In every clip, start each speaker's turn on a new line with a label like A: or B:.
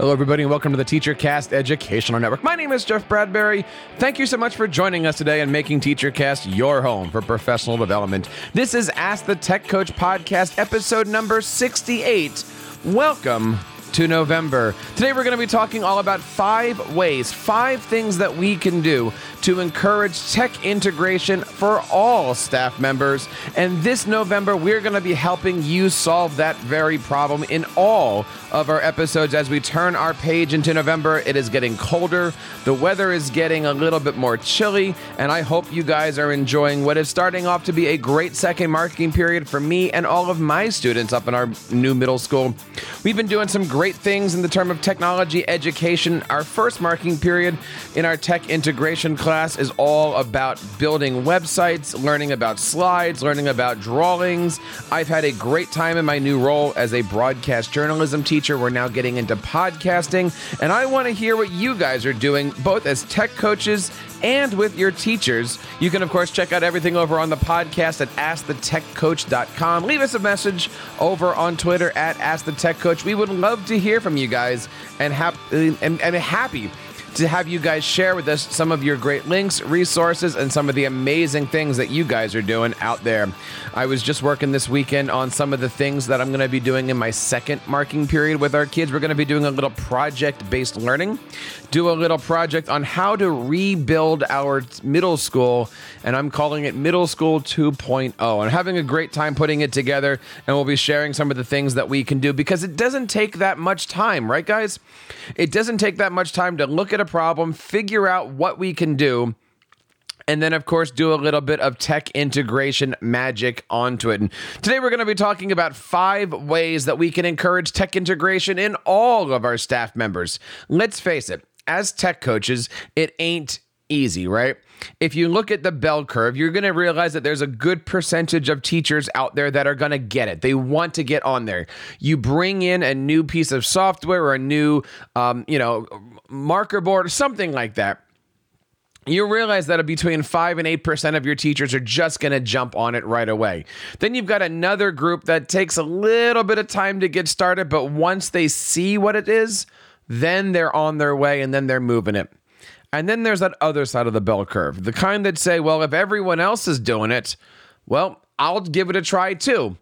A: Hello, everybody, and welcome to the TeacherCast Educational Network. My name is Jeff Bradbury. Thank you so much for joining us today and making TeacherCast your home for professional development. This is Ask the Tech Coach podcast, episode number 68. Welcome to November. Today, we're going to be talking all about five ways, five things that we can do to encourage tech integration for all staff members. And this November, we're going to be helping you solve that very problem in all of our episodes as we turn our page into November. It is getting colder, the weather is getting a little bit more chilly, and I hope you guys are enjoying what is starting off to be a great second marketing period for me and all of my students up in our new middle school. We've been doing some great things in the term of technology education. Our first marking period in our tech integration class is all about building websites, learning about slides, learning about drawings. I've had a great time in my new role as a broadcast journalism teacher. We're now getting into podcasting, and I want to hear what you guys are doing, both as tech coaches and with your teachers. You can, of course, check out everything over on the podcast at AskTheTechCoach.com. Leave us a message over on Twitter at AskTheTechCoach. We would love to hear from you guys and, hap- and, and happy to have you guys share with us some of your great links, resources, and some of the amazing things that you guys are doing out there. I was just working this weekend on some of the things that I'm going to be doing in my second marking period with our kids. We're going to be doing a little project based learning, do a little project on how to rebuild our middle school, and I'm calling it Middle School 2.0. I'm having a great time putting it together, and we'll be sharing some of the things that we can do because it doesn't take that much time, right, guys? It doesn't take that much time to look at a problem, figure out what we can do, and then, of course, do a little bit of tech integration magic onto it. And today, we're going to be talking about five ways that we can encourage tech integration in all of our staff members. Let's face it, as tech coaches, it ain't easy, right? If you look at the bell curve, you're going to realize that there's a good percentage of teachers out there that are going to get it. They want to get on there. You bring in a new piece of software or a new, um, you know, marker board or something like that you realize that between 5 and 8% of your teachers are just going to jump on it right away. Then you've got another group that takes a little bit of time to get started, but once they see what it is, then they're on their way and then they're moving it. And then there's that other side of the bell curve, the kind that say, well, if everyone else is doing it, well, I'll give it a try too.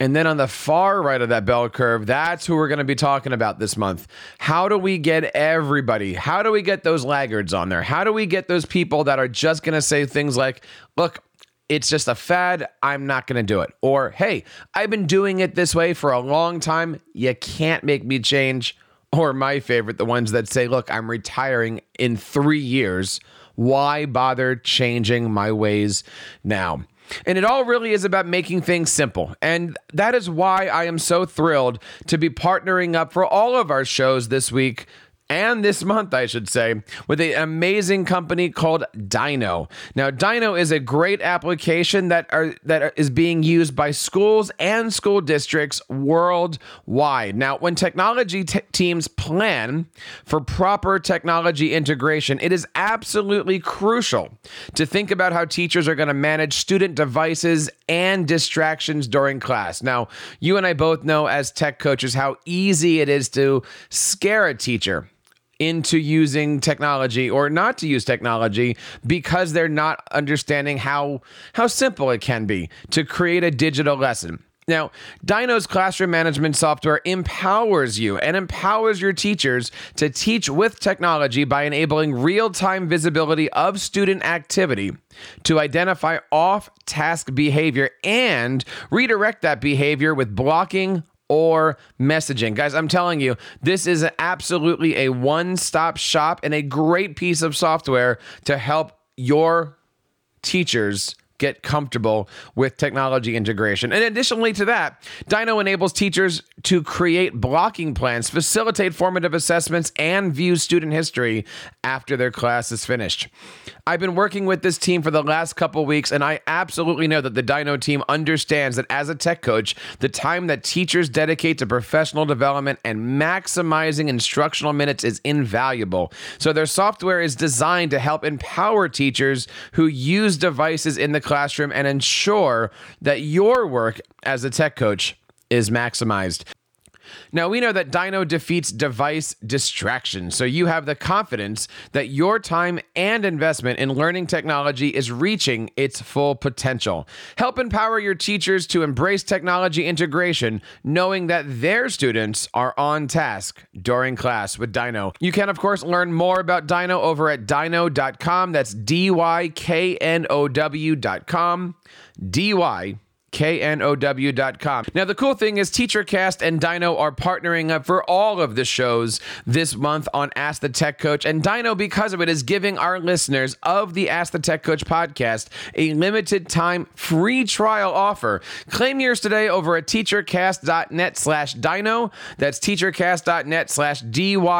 A: And then on the far right of that bell curve, that's who we're going to be talking about this month. How do we get everybody? How do we get those laggards on there? How do we get those people that are just going to say things like, look, it's just a fad. I'm not going to do it. Or, hey, I've been doing it this way for a long time. You can't make me change. Or my favorite, the ones that say, look, I'm retiring in three years. Why bother changing my ways now? And it all really is about making things simple. And that is why I am so thrilled to be partnering up for all of our shows this week and this month, I should say, with an amazing company called DyKnow. Now, DyKnow is a great application that are that is being used by schools and school districts worldwide. Now, when technology teams plan for proper technology integration, it is absolutely crucial to think about how teachers are going to manage student devices and distractions during class. Now, you and I both know as tech coaches how easy it is to scare a teacher into using technology or not to use technology because they're not understanding how how simple it can be to create a digital lesson. Now, DyKnow's classroom management software empowers you and empowers your teachers to teach with technology by enabling real time visibility of student activity to identify off task behavior and redirect that behavior with blocking or messaging. Guys, I'm telling you, this is absolutely a one stop shop and a great piece of software to help your teachers get comfortable with technology integration. And additionally to that, DyKnow enables teachers to create blocking plans, facilitate formative assessments, and view student history after their class is finished. I've been working with this team for the last couple weeks, and I absolutely know that the DyKnow team understands that as a tech coach, the time that teachers dedicate to professional development and maximizing instructional minutes is invaluable. So their software is designed to help empower teachers who use devices in the classroom and ensure that your work as a tech coach is maximized. Now, we know that DyKnow defeats device distraction, so you have the confidence that your time and investment in learning technology is reaching its full potential. Help empower your teachers to embrace technology integration, knowing that their students are on task during class with DyKnow. You can, of course, learn more about DyKnow over at dyknow.com. That's D Y K N O W.com. D Y know.com. Now, the cool thing is TeacherCast and DyKnow are partnering up for all of the shows this month on Ask the Tech Coach. And DyKnow, because of it, is giving our listeners of the Ask the Tech Coach podcast a limited time free trial offer. Claim yours today over at teachercast.net slash dyknow. That's teachercast.net slash D-Y-K-N-O-W.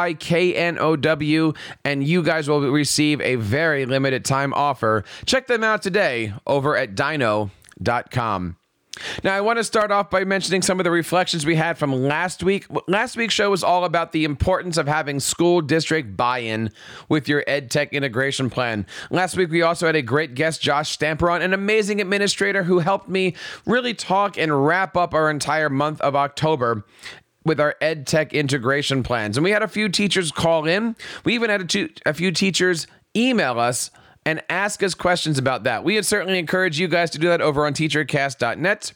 A: And you guys will receive a very limited time offer. Check them out today over at dyknow.com. Now, I want to start off by mentioning some of the reflections we had from last week. Last week's show was all about the importance of having school district buy in with your ed tech integration plan. Last week, we also had a great guest, Josh Stamper, on an amazing administrator who helped me really talk and wrap up our entire month of October with our ed tech integration plans. And we had a few teachers call in. We even had a, two, a few teachers email us and ask us questions about that. We would certainly encourage you guys to do that over on teachercast.net,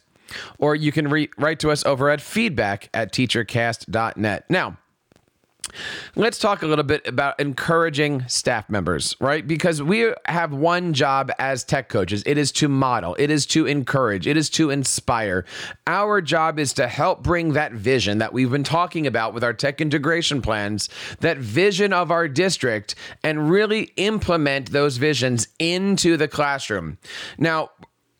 A: or you can re- write to us over at feedback at teachercast.net. Now, Let's talk a little bit about encouraging staff members, right? Because we have one job as tech coaches it is to model, it is to encourage, it is to inspire. Our job is to help bring that vision that we've been talking about with our tech integration plans, that vision of our district, and really implement those visions into the classroom. Now,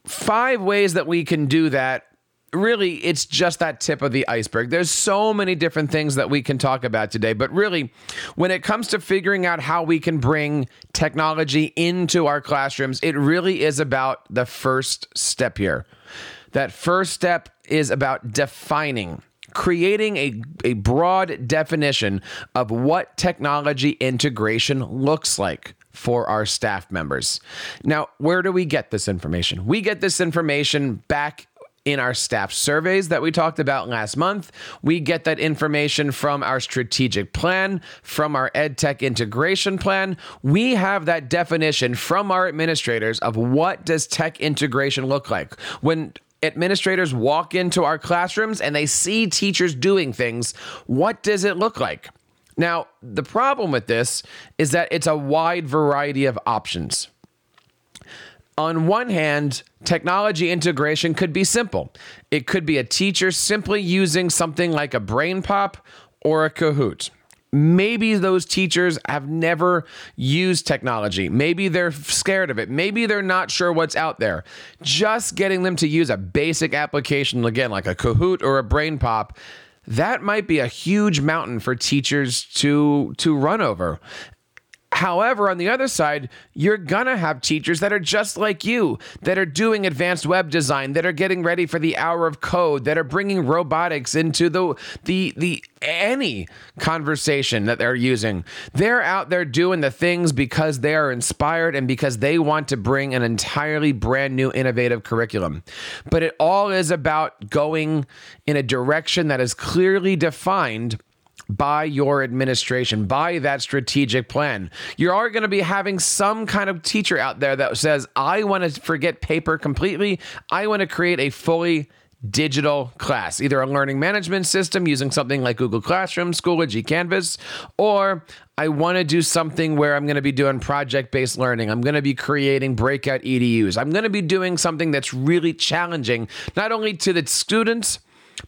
A: five ways that we can do that really it's just that tip of the iceberg. There's so many different things that we can talk about today, but really when it comes to figuring out how we can bring technology into our classrooms, it really is about the first step here. That first step is about defining creating a, a broad definition of what technology integration looks like for our staff members. Now, where do we get this information? We get this information back in our staff surveys that we talked about last month. We get that information from our strategic plan, from our EdTech integration plan. We have that definition from our administrators of what does tech integration look like. When administrators walk into our classrooms and they see teachers doing things, what does it look like? Now, the problem with this is that it's a wide variety of options on one hand, technology integration could be simple. It could be a teacher simply using something like a BrainPop or a Kahoot. Maybe those teachers have never used technology. Maybe they're scared of it. Maybe they're not sure what's out there. Just getting them to use a basic application, again, like a Kahoot or a BrainPop, that might be a huge mountain for teachers to to run over. However, on the other side, you're going to have teachers that are just like you, that are doing advanced web design, that are getting ready for the hour of code, that are bringing robotics into the the the any conversation that they're using. They're out there doing the things because they are inspired and because they want to bring an entirely brand new innovative curriculum. But it all is about going in a direction that is clearly defined by your administration, by that strategic plan. You are going to be having some kind of teacher out there that says, I want to forget paper completely. I want to create a fully digital class, either a learning management system using something like Google Classroom, Schoology, Canvas, or I want to do something where I'm going to be doing project based learning. I'm going to be creating breakout EDUs. I'm going to be doing something that's really challenging, not only to the students,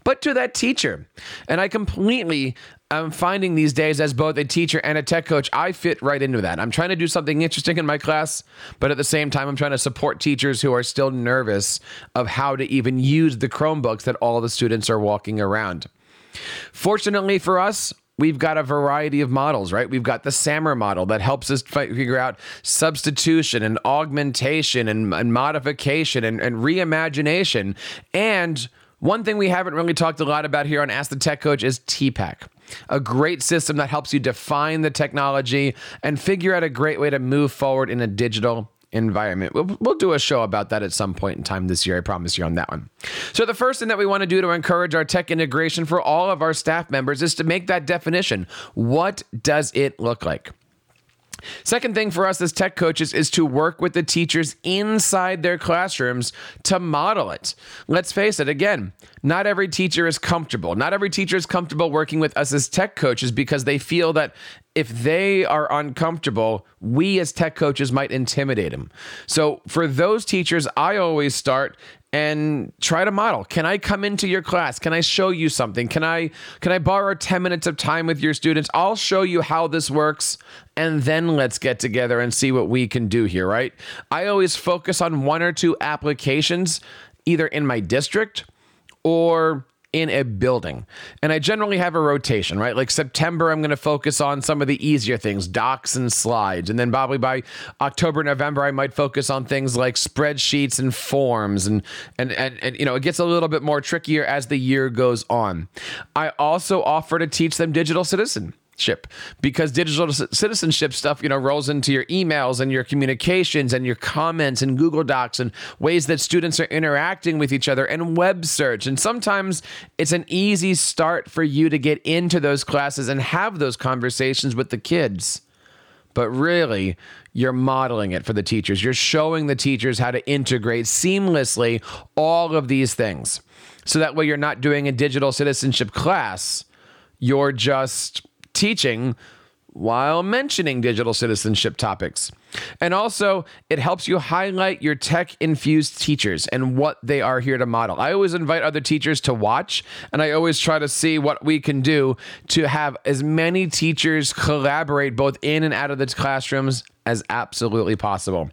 A: but to that teacher. And I completely I'm finding these days as both a teacher and a tech coach, I fit right into that. I'm trying to do something interesting in my class, but at the same time, I'm trying to support teachers who are still nervous of how to even use the Chromebooks that all the students are walking around. Fortunately for us, we've got a variety of models, right? We've got the SAMR model that helps us figure out substitution and augmentation and, and modification and, and reimagination. And one thing we haven't really talked a lot about here on Ask the Tech Coach is TPACK a great system that helps you define the technology and figure out a great way to move forward in a digital environment. We'll, we'll, do a show about that at some point in time this year. I promise you on that one. So, the first thing that we want to do to encourage our tech integration for all of our staff members is to make that definition. What does it look like? Second thing for us as tech coaches is to work with the teachers inside their classrooms to model it. Let's face it, again, not every teacher is comfortable. Not every teacher is comfortable working with us as tech coaches because they feel that if they are uncomfortable, we as tech coaches might intimidate them. So for those teachers, I always start and try to model. Can I come into your class? Can I show you something? Can I can I borrow 10 minutes of time with your students? I'll show you how this works and then let's get together and see what we can do here, right? I always focus on one or two applications either in my district or in a building. And I generally have a rotation, right? Like September, I'm going to focus on some of the easier things, docs and slides. And then probably by October, November, I might focus on things like spreadsheets and forms. And, and, and, and, you know, it gets a little bit more trickier as the year goes on. I also offer to teach them digital citizen ship because digital citizenship stuff you know rolls into your emails and your communications and your comments and google docs and ways that students are interacting with each other and web search. And sometimes it's an easy start for you to get into those classes and have those conversations with the kids. But really you're modeling it for the teachers. You're showing the teachers how to integrate seamlessly all of these things. So that way you're not doing a digital citizenship class. You're just teaching while mentioning digital citizenship topics. And also, it helps you highlight your tech infused teachers and what they are here to model. I always invite other teachers to watch, and I always try to see what we can do to have as many teachers collaborate both in and out of the classrooms as absolutely possible.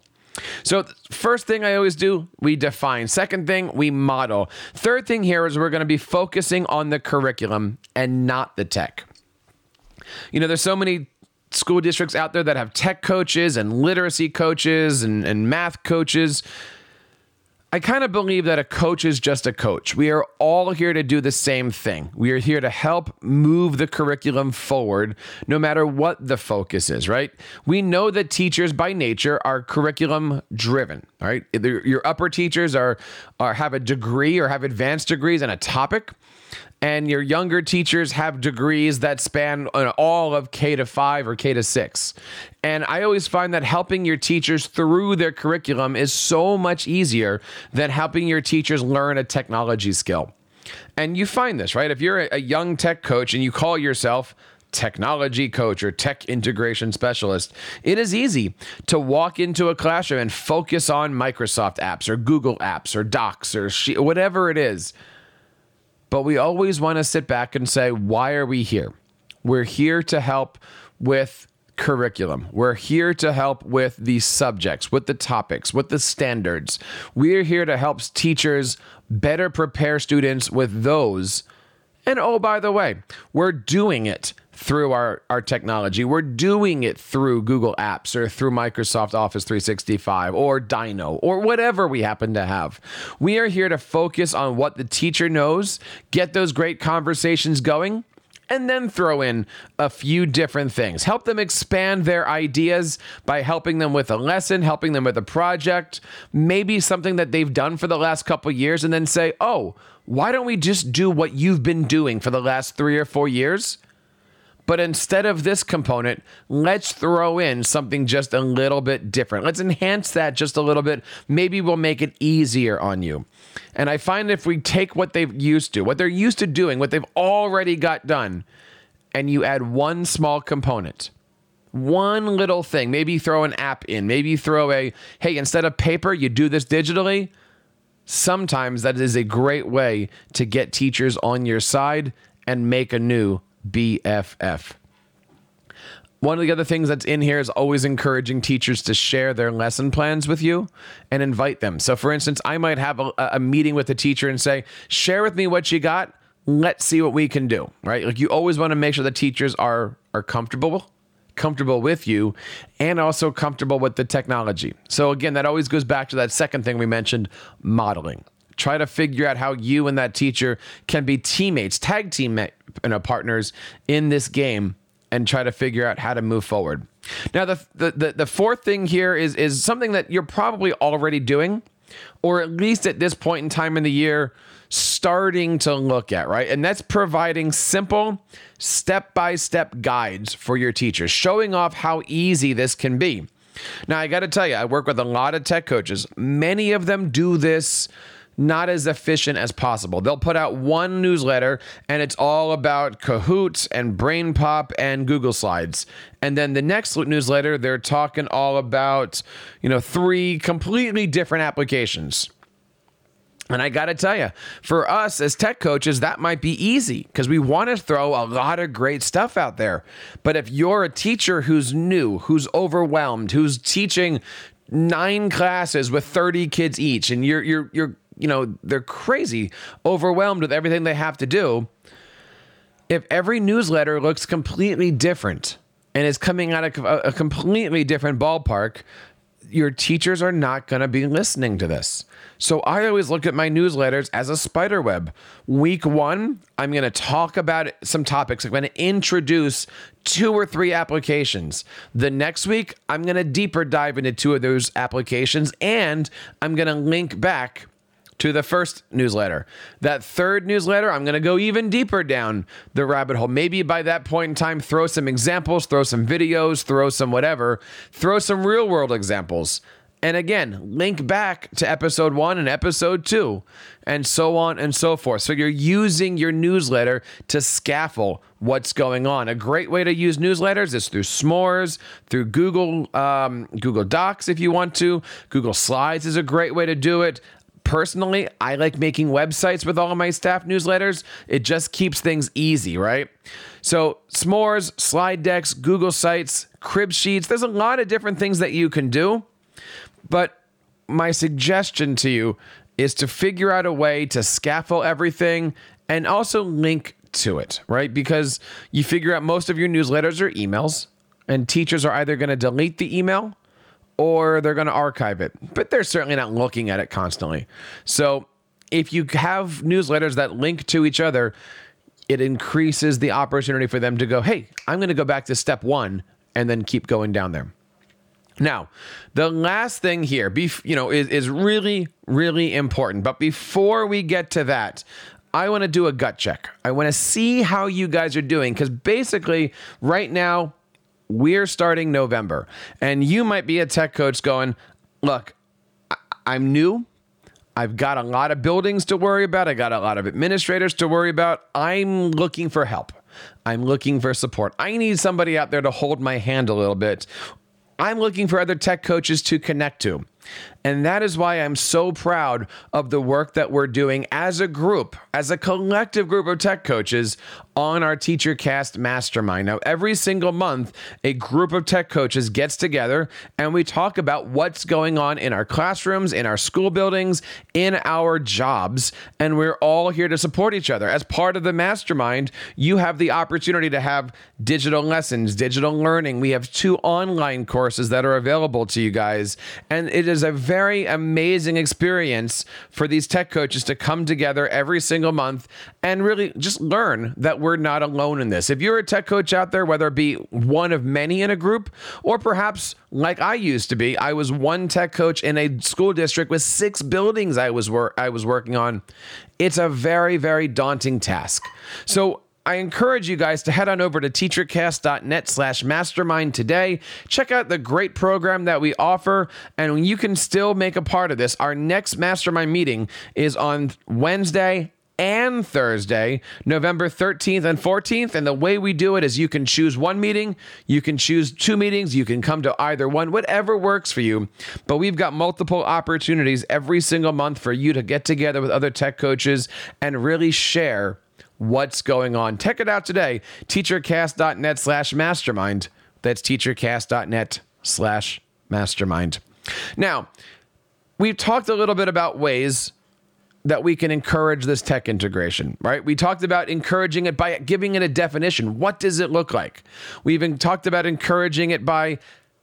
A: So, first thing I always do, we define. Second thing, we model. Third thing here is we're going to be focusing on the curriculum and not the tech. You know, there's so many school districts out there that have tech coaches and literacy coaches and, and math coaches. I kind of believe that a coach is just a coach. We are all here to do the same thing. We are here to help move the curriculum forward, no matter what the focus is, right? We know that teachers by nature are curriculum driven, right? Your upper teachers are, are have a degree or have advanced degrees in a topic and your younger teachers have degrees that span uh, all of K to 5 or K to 6. And I always find that helping your teachers through their curriculum is so much easier than helping your teachers learn a technology skill. And you find this, right? If you're a young tech coach and you call yourself technology coach or tech integration specialist, it is easy to walk into a classroom and focus on Microsoft apps or Google apps or Docs or whatever it is but we always want to sit back and say, why are we here? We're here to help with curriculum. We're here to help with the subjects, with the topics, with the standards. We're here to help teachers better prepare students with those. And oh, by the way, we're doing it through our, our technology. We're doing it through Google Apps or through Microsoft Office 365 or DyKnow or whatever we happen to have. We are here to focus on what the teacher knows, get those great conversations going, and then throw in a few different things. Help them expand their ideas by helping them with a lesson, helping them with a project, maybe something that they've done for the last couple years, and then say, oh, why don't we just do what you've been doing for the last three or four years? But instead of this component, let's throw in something just a little bit different. Let's enhance that just a little bit. Maybe we'll make it easier on you. And I find if we take what they've used to, what they're used to doing, what they've already got done, and you add one small component, one little thing, maybe throw an app in, maybe throw a, hey, instead of paper, you do this digitally. Sometimes that is a great way to get teachers on your side and make a new BFF. One of the other things that's in here is always encouraging teachers to share their lesson plans with you and invite them. So, for instance, I might have a, a meeting with a teacher and say, share with me what you got. Let's see what we can do, right? Like you always want to make sure the teachers are are comfortable comfortable with you and also comfortable with the technology. So again, that always goes back to that second thing we mentioned, modeling. Try to figure out how you and that teacher can be teammates, tag team you know, partners in this game and try to figure out how to move forward. Now, the, the, the, fourth thing here is, is something that you're probably already doing, or at least at this point in time in the year, starting to look at, right? And that's providing simple step by step guides for your teachers, showing off how easy this can be. Now, I got to tell you, I work with a lot of tech coaches. Many of them do this not as efficient as possible. They'll put out one newsletter and it's all about Kahoot and BrainPop and Google Slides. And then the next newsletter, they're talking all about, you know, three completely different applications. And I got to tell you, for us as tech coaches, that might be easy because we want to throw a lot of great stuff out there. But if you're a teacher who's new, who's overwhelmed, who's teaching nine classes with 30 kids each and you're you're you're you know, they're crazy, overwhelmed with everything they have to do. If every newsletter looks completely different and is coming out of a, completely different ballpark, your teachers are not going to be listening to this. So I always look at my newsletters as a spider web. Week one, I'm going to talk about some topics. I'm going to introduce two or three applications. The next week, I'm going to deeper dive into two of those applications and I'm going to link back to the first newsletter. That third newsletter, I'm going to go even deeper down the rabbit hole. Maybe by that point in time, throw some examples, throw some videos, throw some whatever, throw some real world examples. And again, link back to episode one and episode two, and so on and so forth. So you're using your newsletter to scaffold what's going on. A great way to use newsletters is through S'mores, through Google um, Google Docs if you want to. Google Slides is a great way to do it personally, I like making websites with all of my staff newsletters. It just keeps things easy, right? So, s'mores, slide decks, Google Sites, crib sheets, there's a lot of different things that you can do. But my suggestion to you is to figure out a way to scaffold everything and also link to it, right? Because you figure out most of your newsletters are emails, and teachers are either going to delete the email or they're going to archive it, but they're certainly not looking at it constantly. So if you have newsletters that link to each other, it increases the opportunity for them to go, hey, I'm going to go back to step one and then keep going down there. Now, the last thing here, you know, is, is really, really important. But before we get to that, I want to do a gut check. I want to see how you guys are doing because basically, right now, we're starting November, and you might be a tech coach going, Look, I'm new. I've got a lot of buildings to worry about. I got a lot of administrators to worry about. I'm looking for help. I'm looking for support. I need somebody out there to hold my hand a little bit. I'm looking for other tech coaches to connect to. And that is why I'm so proud of the work that we're doing as a group, as a collective group of tech coaches on our Teacher Cast Mastermind. Now, every single month, a group of tech coaches gets together and we talk about what's going on in our classrooms, in our school buildings, in our jobs. And we're all here to support each other. As part of the mastermind, you have the opportunity to have digital lessons, digital learning. We have two online courses that are available to you guys. And it is a very amazing experience for these tech coaches to come together every single month and really just learn that we're not alone in this. If you're a tech coach out there, whether it be one of many in a group or perhaps like I used to be, I was one tech coach in a school district with six buildings I was wor- I was working on. It's a very very daunting task. So I encourage you guys to head on over to teachercast.net slash mastermind today. Check out the great program that we offer, and you can still make a part of this. Our next mastermind meeting is on Wednesday and Thursday, November 13th and 14th. And the way we do it is you can choose one meeting, you can choose two meetings, you can come to either one, whatever works for you. But we've got multiple opportunities every single month for you to get together with other tech coaches and really share what's going on. Check it out today, teachercast.net slash mastermind. That's teachercast.net slash mastermind. Now, we've talked a little bit about ways that we can encourage this tech integration, right? We talked about encouraging it by giving it a definition. What does it look like? We even talked about encouraging it by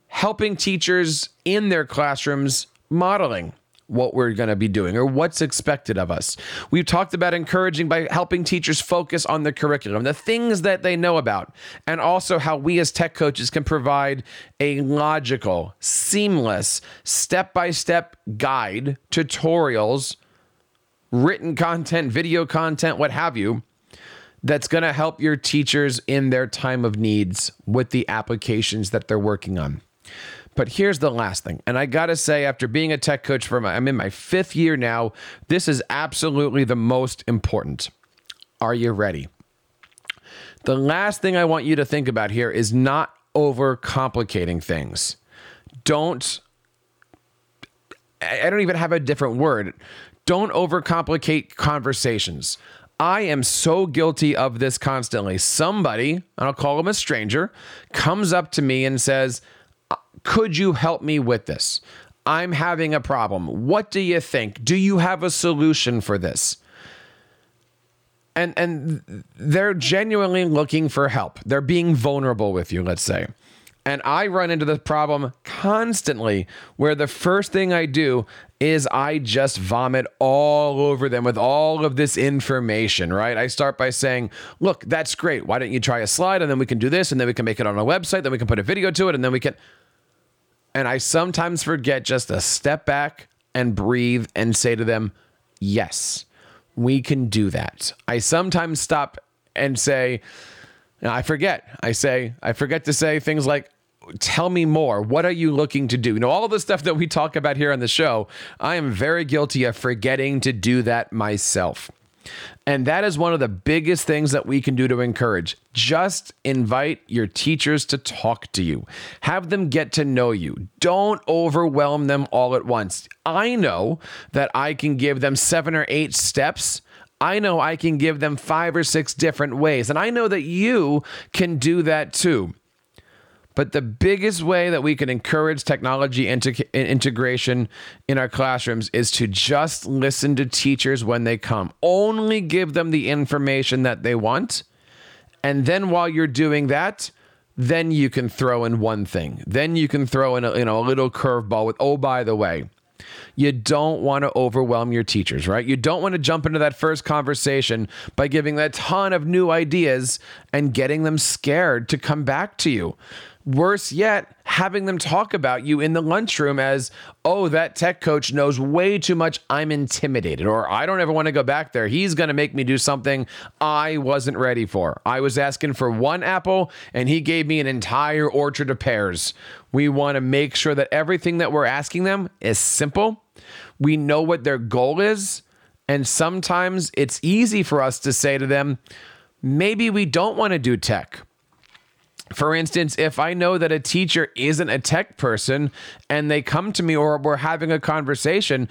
A: helping teachers in their classrooms modeling what we're going to be doing or what's expected of us. We've talked about encouraging by helping teachers focus on the curriculum, the things that they know about, and also how we as tech coaches can provide a logical, seamless, step by step guide, tutorials, written content, video content, what have you. That's going to help your teachers in their time of needs with the applications that they're working on. But here's the last thing. And I got to say, after being a tech coach for my, I'm in my fifth year now, this is absolutely the most important. Are you ready? The last thing I want you to think about here is not overcomplicating things. Don't, I don't even have a different word. Don't overcomplicate conversations. I am so guilty of this constantly. Somebody, and I'll call him a stranger, comes up to me and says, could you help me with this? I'm having a problem. What do you think? Do you have a solution for this? And and they're genuinely looking for help. They're being vulnerable with you, let's say. And I run into this problem constantly where the first thing I do is I just vomit all over them with all of this information, right? I start by saying, look, that's great. Why don't you try a slide and then we can do this and then we can make it on a website, then we can put a video to it and then we can and I sometimes forget just to step back and breathe and say to them, Yes, we can do that. I sometimes stop and say, I forget. I say, I forget to say things like, tell me more. What are you looking to do? You know, all the stuff that we talk about here on the show, I am very guilty of forgetting to do that myself. And that is one of the biggest things that we can do to encourage. Just invite your teachers to talk to you, have them get to know you. Don't overwhelm them all at once. I know that I can give them seven or eight steps. I know I can give them five or six different ways. And I know that you can do that too. But the biggest way that we can encourage technology integration in our classrooms is to just listen to teachers when they come. Only give them the information that they want. And then while you're doing that, then you can throw in one thing. Then you can throw in a, you know, a little curveball with, oh, by the way, you don't want to overwhelm your teachers, right? You don't want to jump into that first conversation by giving a ton of new ideas and getting them scared to come back to you. Worse yet, having them talk about you in the lunchroom as, oh, that tech coach knows way too much. I'm intimidated, or I don't ever want to go back there. He's going to make me do something I wasn't ready for. I was asking for one apple, and he gave me an entire orchard of pears. We want to make sure that everything that we're asking them is simple. We know what their goal is. And sometimes it's easy for us to say to them, maybe we don't want to do tech for instance, if I know that a teacher isn't a tech person and they come to me or we're having a conversation,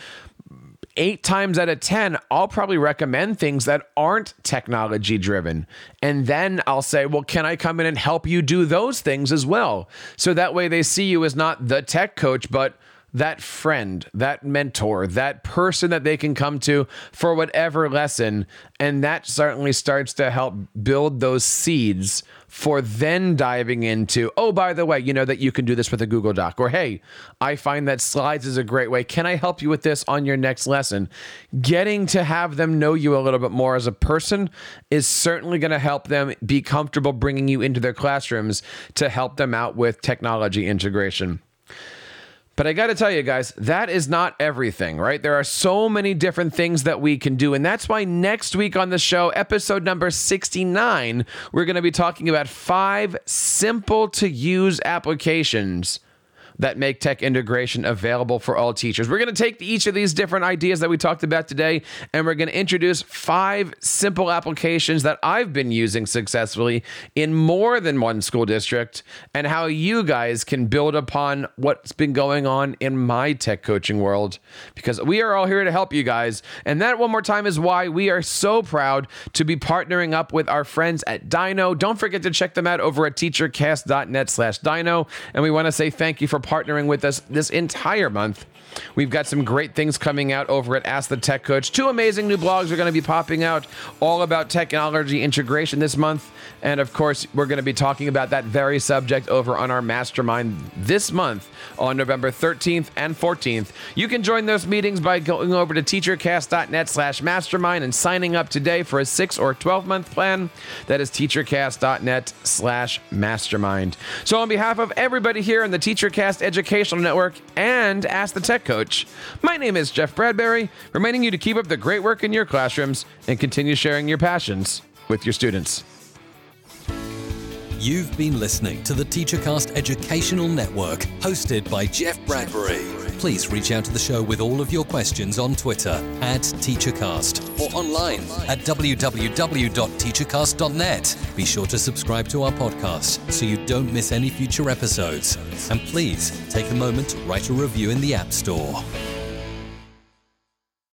A: eight times out of 10, I'll probably recommend things that aren't technology driven. And then I'll say, well, can I come in and help you do those things as well? So that way they see you as not the tech coach, but that friend, that mentor, that person that they can come to for whatever lesson. And that certainly starts to help build those seeds for then diving into, oh, by the way, you know that you can do this with a Google Doc, or hey, I find that slides is a great way. Can I help you with this on your next lesson? Getting to have them know you a little bit more as a person is certainly going to help them be comfortable bringing you into their classrooms to help them out with technology integration. But I got to tell you guys, that is not everything, right? There are so many different things that we can do. And that's why next week on the show, episode number 69, we're going to be talking about five simple to use applications that make tech integration available for all teachers. We're going to take each of these different ideas that we talked about today and we're going to introduce five simple applications that I've been using successfully in more than one school district and how you guys can build upon what's been going on in my tech coaching world because we are all here to help you guys. And that one more time is why we are so proud to be partnering up with our friends at DyKnow. Don't forget to check them out over at teachercast.net slash dyknow. And we want to say thank you for partnering with us this entire month. We've got some great things coming out over at Ask the Tech Coach. Two amazing new blogs are going to be popping out all about technology integration this month. And of course, we're going to be talking about that very subject over on our mastermind this month on November 13th and 14th. You can join those meetings by going over to teachercast.net slash mastermind and signing up today for a six or 12 month plan. That is teachercast.net slash mastermind. So, on behalf of everybody here in the TeacherCast Educational Network and Ask the Tech Coach, my name is Jeff Bradbury, reminding you to keep up the great work in your classrooms and continue sharing your passions with your students.
B: You've been listening to the TeacherCast Educational Network, hosted by Jeff Bradbury. Please reach out to the show with all of your questions on Twitter at TeacherCast or online at www.teachercast.net. Be sure to subscribe to our podcast so you don't miss any future episodes. And please take a moment to write a review in the App Store.